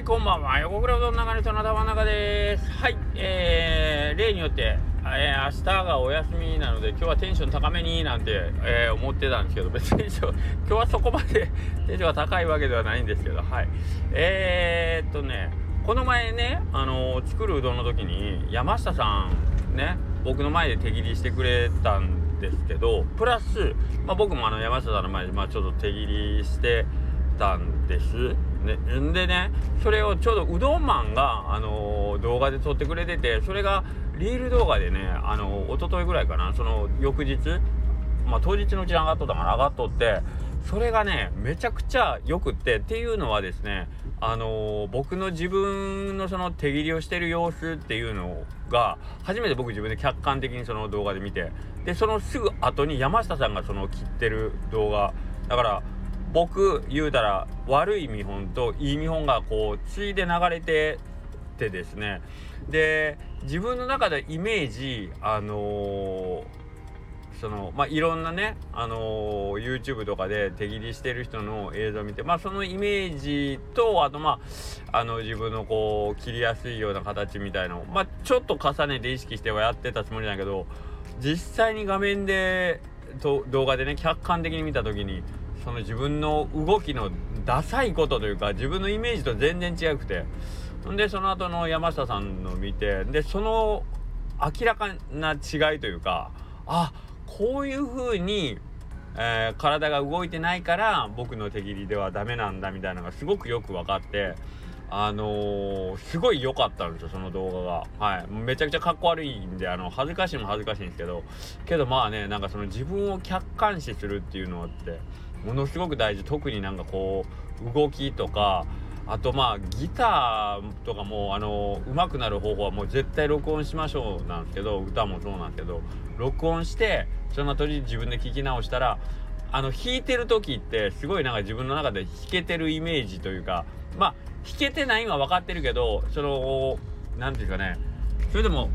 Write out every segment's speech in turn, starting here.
いこんばんは。横倉うどん流れその玉中です。はいえー、例によってえー、明日がお休みなので今日はテンション高めになんて、えー、思ってたんですけど別に今日はそこまで テンションが高いわけではないんですけどはい。えー、っとねこの前ねあの、作るうどんの時に山下さんね僕の前で手切りしてくれたんですけどプラス、まあ、僕もあの山下さんの前で、まあ、ちょっと手切りしてたんです。ね、でねそれをちょうどうどんマンが、あのー、動画で撮ってくれててそれがリール動画でね、あのー、一昨日ぐらいかなその翌日まあ当日のうちに上がっとったから上がっとってそれがねめちゃくちゃよくってっていうのはですねあのー、僕の自分のその手切りをしてる様子っていうのが初めて僕自分で客観的にその動画で見てでそのすぐ後に山下さんがその切ってる動画。だから僕言うたら悪い見本といい見本がこうついで流れててですね。で自分の中でイメージあのー、そのまあいろんなねあのー、YouTube とかで手切りしてる人の映像を見てまあそのイメージとあとまああの自分のこう切りやすいような形みたいのをまあちょっと重ねて意識してはやってたつもりなんだけど実際に画面でと動画でね客観的に見た時にその自分の動きのダサいことというか自分のイメージと全然違くてんでその後の山下さんの見てでその明らかな違いというかあこういう風に、えー、体が動いてないから僕の手切りではダメなんだみたいなのがすごくよく分かってあのー、すごい良かったんですよ、その動画が。はい。めちゃくちゃかっこ悪いんで、あの、恥ずかしいも恥ずかしいんですけど、けどまあね、なんかその自分を客観視するっていうのって、ものすごく大事。特になんかこう、動きとか、あとまあギターとかもあの上手くなる方法はもう絶対録音しましょうなんですけど歌もそうなんですけど録音してその後に自分で聞き直したらあの弾いてる時ってすごいなんか自分の中で弾けてるイメージというかまあ弾けてないのは分かってるけどその何て言うかねそれでも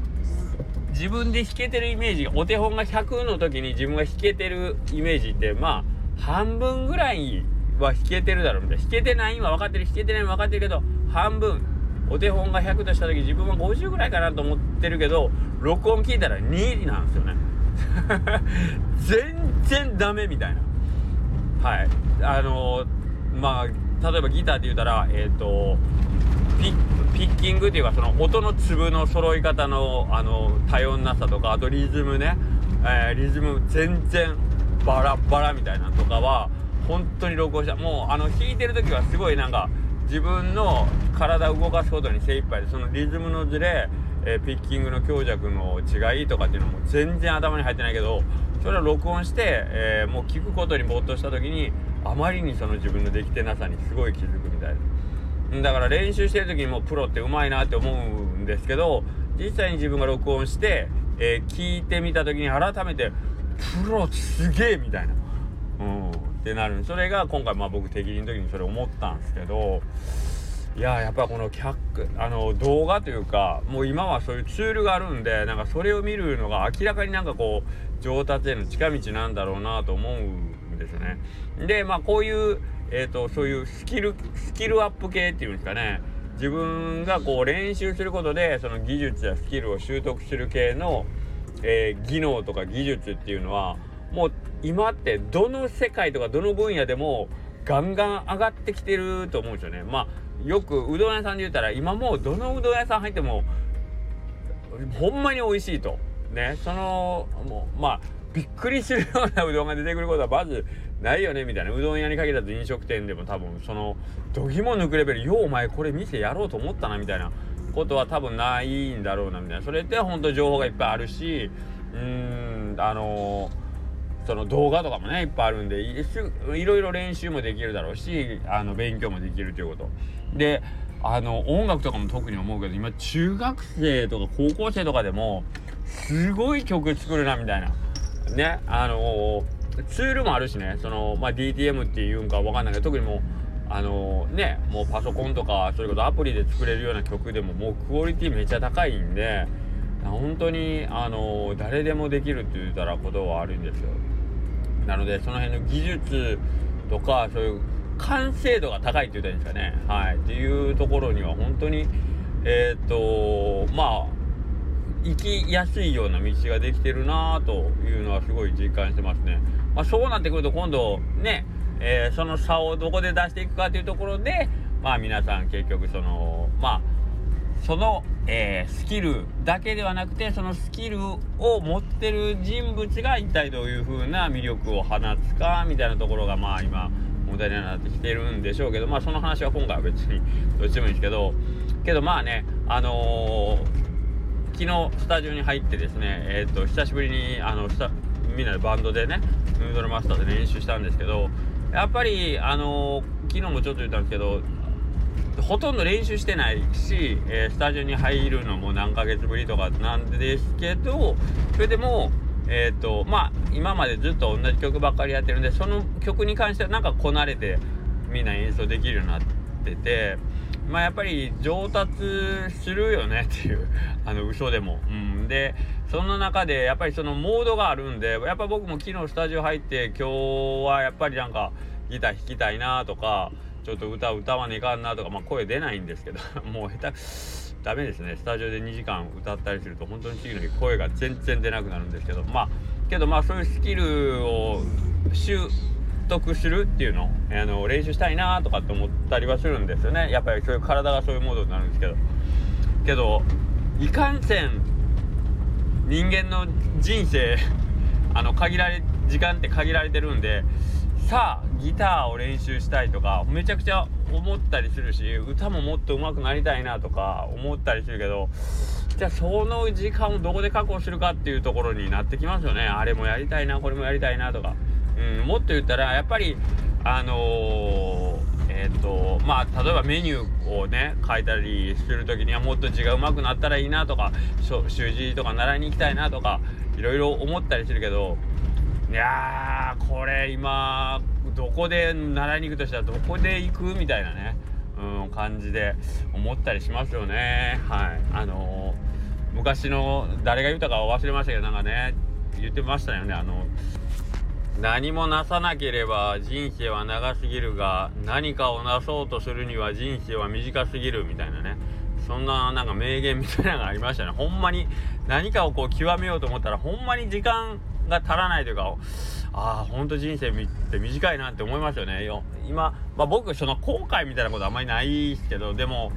自分で弾けてるイメージお手本が100の時に自分が弾けてるイメージってまあ半分ぐらいは弾けてるだろうみたいな。弾けてないのは分かってる弾けてないのは分かってるけど半分お手本が100とした時自分は50ぐらいかなと思ってるけど録音聞いたら2なんですよね。全然ダメみたいな。はい。あのー、まあ例えばギターって言うたらえっ、ー、とピッキングっていうかその音の粒の揃い方のあの多様なさとかあとリズムね、えー、リズム全然バラバラみたいなとかは本当に録音した。もうあの弾いてる時はすごいなんか自分の体を動かすことに精一杯でそのリズムのズレ、えー、ピッキングの強弱の違いとかっていうのも全然頭に入ってないけどそれを録音して、えー、もう聞くことに没頭した時にあまりにその自分のできてなさにすごい気づくみたいな。だから練習してる時にもプロってうまいなって思うんですけど実際に自分が録音して、えー、聞いてみた時に改めてプロすげえみたいな、うん、ってなる。それが今回まあ僕適任の時にそれ思ったんですけどいややっぱこの客あの動画というかもう今はそういうツールがあるんでなんかそれを見るのが明らかになんかこう上達への近道なんだろうなと思うんですね。でまあこういう、えーと、そういうスキルスキルアップ系っていうんですかね。自分がこう練習することでその技術やスキルを習得する系の、えー、技能とか技術っていうのはもう今ってどの世界とかどの分野でもガンガン上がってきてると思うんですよね。まあよくうどん屋さんで言ったら今もうどのうどん屋さん入ってもほんまに美味しいと。ねそのもうまあびっくりするようなうどんが出てくることはまずないよねみたいなうどん屋に限らず飲食店でも多分そのどぎも抜くレベルようお前これ店やろうと思ったなみたいなことは多分ないんだろうなみたいな。それって本当情報がいっぱいあるしうーんあのその動画とかもねいっぱいあるんでいろいろ練習もできるだろうしあの勉強もできるということ。であの音楽とかも特に思うけど今中学生とか高校生とかでもすごい曲作るなみたいな。ねあのツールもあるしね。その、まあ、DTM っていうんか分かんないけど特にもうあのねもうパソコンとかそれこそアプリで作れるような曲でももうクオリティめっちゃ高いんで本当にあの誰でもできるって言ったらことは悪いんですよ。なのでその辺の技術とかそういう完成度が高いって言ったらいいんですかね。はい。っていうところには本当にえっ、とまあ行きやすいような道ができてるなというのはすごい実感してますね。まあ、そうなってくると今度ね、えー、その差をどこで出していくかというところでまあ皆さん結局そのまあその、えー、スキルだけではなくてそのスキルを持ってる人物が一体どういう風な魅力を放つかみたいなところがまあ今問題になってきてるんでしょうけどまあその話は今回は別に どっちでもいいんですけどけどまあねあのー昨日スタジオに入ってですね、えーと、久しぶりにあのみんなでバンドでねヌードルマスターで練習したんですけどやっぱりあの昨日もちょっと言ったんですけどほとんど練習してないし、えー、スタジオに入るのも何ヶ月ぶりとかなんですけどそれでもえっ、ー、とまあ今までずっと同じ曲ばっかりやってるんでその曲に関してはなんかこなれてみんな演奏できるようになってて。まあやっぱり上達するよねっていうあの嘘でも、うん、でその中でやっぱりそのモードがあるんでやっぱ僕も昨日スタジオ入って今日はやっぱりなんかギター弾きたいなとかちょっと歌歌わねえかんなとかまあ声出ないんですけど もう下手ダメですね。スタジオで2時間歌ったりすると本当に次の日声が全然出なくなるんですけどまあけどまあそういうスキルを習得するっていうの？あの練習したいなとかって思ったりはするんですよね。やっぱりそういう体がそういうモードになるんですけど。けどいかんせん人間の人生 あの限られ時間って限られてるんでさあギターを練習したいとかめちゃくちゃ思ったりするし歌ももっと上手くなりたいなとか思ったりするけどじゃあその時間をどこで確保するかっていうところになってきますよね。あれもやりたいなこれもやりたいなとか。うん、もっと言ったらやっぱりあのー、えっ、ー、とまあ例えばメニューをね書いたりする時にはもっと字が上手くなったらいいなとか習字とか習いに行きたいなとかいろいろ思ったりするけどいやーこれ今どこで習いに行くとしたらどこで行くみたいなね、うん、感じで思ったりしますよね。はい。あのー、昔の誰が言ったか忘れましたけどなんかね言ってましたよね。あの何もなさなければ人生は長すぎるが何かをなそうとするには人生は短すぎるみたいなね。そんななんか名言みたいなのがありましたね。ほんまに何かをこう極めようと思ったらほんまに時間が足らないというかああほんと人生って短いなって思いますよね。今、まあ、僕その後悔みたいなことあんまりないですけどでも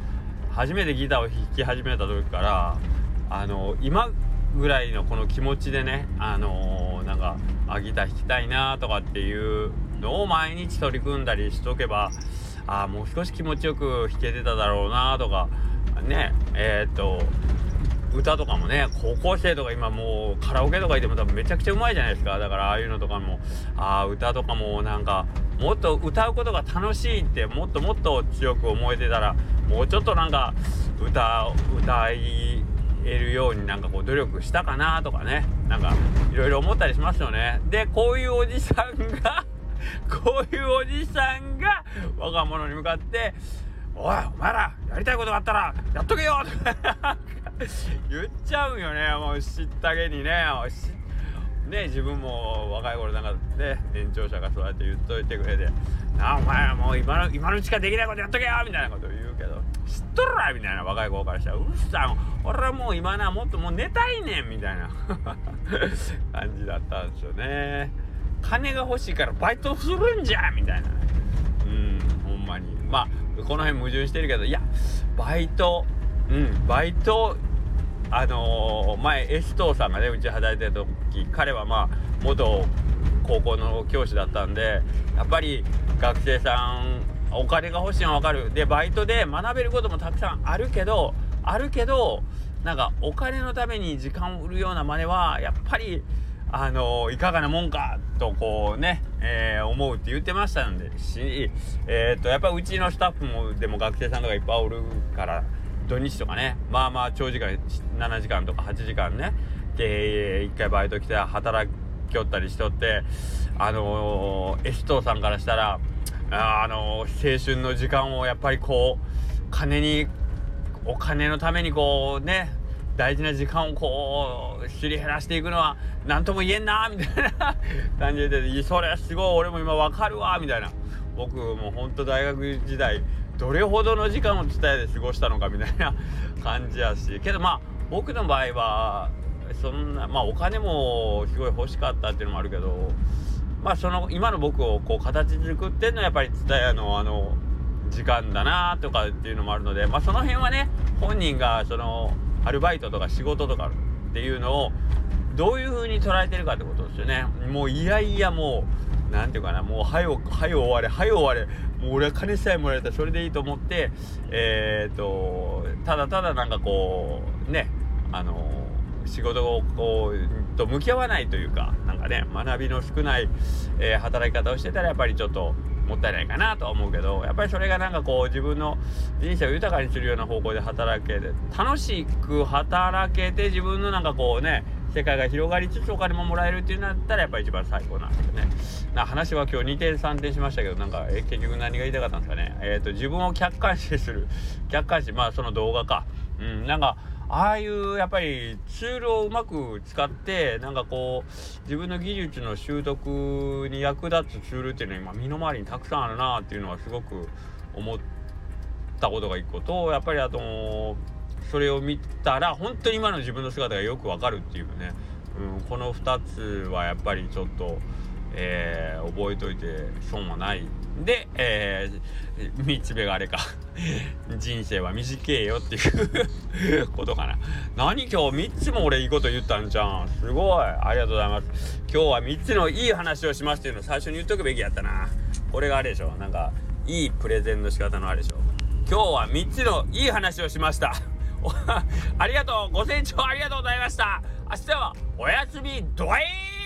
初めてギターを弾き始めた時からあの今ぐらいのこの気持ちでねあのー、なんかあギター弾きたいなとかっていうのを毎日取り組んだりしとけばあもう少し気持ちよく弾けてただろうなとかねえー、っと歌とかもね高校生とか今もうカラオケとか行っても多分めちゃくちゃうまいじゃないですか。だからああいうのとかもああ歌とかもなんかもっと歌うことが楽しいってもっともっと強く思えてたらもうちょっとなんか歌歌いえるようになんかこう努力したかなとかね。なんかいろいろ思ったりしますよね。でこういうおじさんが こういうおじさんが若者に向かって「おいお前らやりたいことがあったらやっとけよ! 」とか言っちゃうよね。もう知ったげにね。ね自分も若い頃なんかね年長者がそうやって言っといてくれて「なあお前らもう今の今のうちからできないことやっとけよ!」みたいなことを言うけど「知っとるわ!」みたいな若い子からしたら「うるさい俺はもう今なもっともう寝たいねん!」みたいな 感じだったんですよね金が欲しいからバイトするんじゃみたいなうんほんまにまあこの辺矛盾してるけどいやバイトうんバイトあのー、前エストさんがねうち働いてた時彼はまあ元高校の教師だったんでやっぱり学生さんお金が欲しいのは分かる。でバイトで学べることもたくさんあるけどあるけどなんかお金のために時間を売るような真似はやっぱりあの、いかがなもんかとこうね、えー、思うって言ってましたんでし、えー、っとやっぱうちのスタッフもでも学生さんとかいっぱいおるから土日とかねまあまあ長時間7時間とか8時間ねで1回バイト来て働きよったりしとってあのー、エストさんからしたらあの、青春の時間をやっぱりこう金にお金のためにこうね大事な時間をこうすり減らしていくのは何とも言えんなみたいな感じで「それはすごい俺も今わかるわ」みたいな。僕も本当大学時代どれほどの時間を伝えで過ごしたのかみたいな感じやし。けどまあ僕の場合はそんなまあお金もすごい欲しかったっていうのもあるけどまあその今の僕をこう形作ってんのはやっぱり蔦屋のあの時間だなとかっていうのもあるのでまあその辺はね本人がそのアルバイトとか仕事とかっていうのをどういう風に捉えてるかってことですよね。もういやいやもう何て言うかなもうはよはよ終われはよ終われ。もう俺は金さえもらえたらそれでいいと思ってえっ、とただただなんかこうねあの仕事をこうと向き合わないというかかね学びの少ない、えー、働き方をしてたらやっぱりちょっともったいないかなと思うけどやっぱりそれがなんかこう自分の人生を豊かにするような方向で働けて楽しく働けて自分のなんかこうね世界が広がりつつお金ももらえるっていうんだったらやっぱり一番最高なんですよね。な話は今日2点3点しましたけどなんかえ結局何が言いたかったんですかね。えっ、ー、と自分を客観視する客観視まあその動画か。うんなんかああいうやっぱりツールをうまく使ってなんかこう自分の技術の習得に役立つツールっていうのは今身の回りにたくさんあるなっていうのはすごく思ったことが一個とやっぱりあとそれを見たら本当に今の自分の姿がよくわかるっていうね、うん、この2つはやっぱりちょっと、えー、覚えといて損はない。で、えー、3つ目があれか。人生は短いよっていうことかな。何今日3つも俺いいこと言ったんじゃん。すごい。ありがとうございます。今日は3つのいい話をしますっていうの最初に言っとくべきやったな。これがあれでしょ。なんかいいプレゼンの仕方のあれでしょ。今日は3つのいい話をしました。ありがとう。ご清聴ありがとうございました。明日はおやすみドエー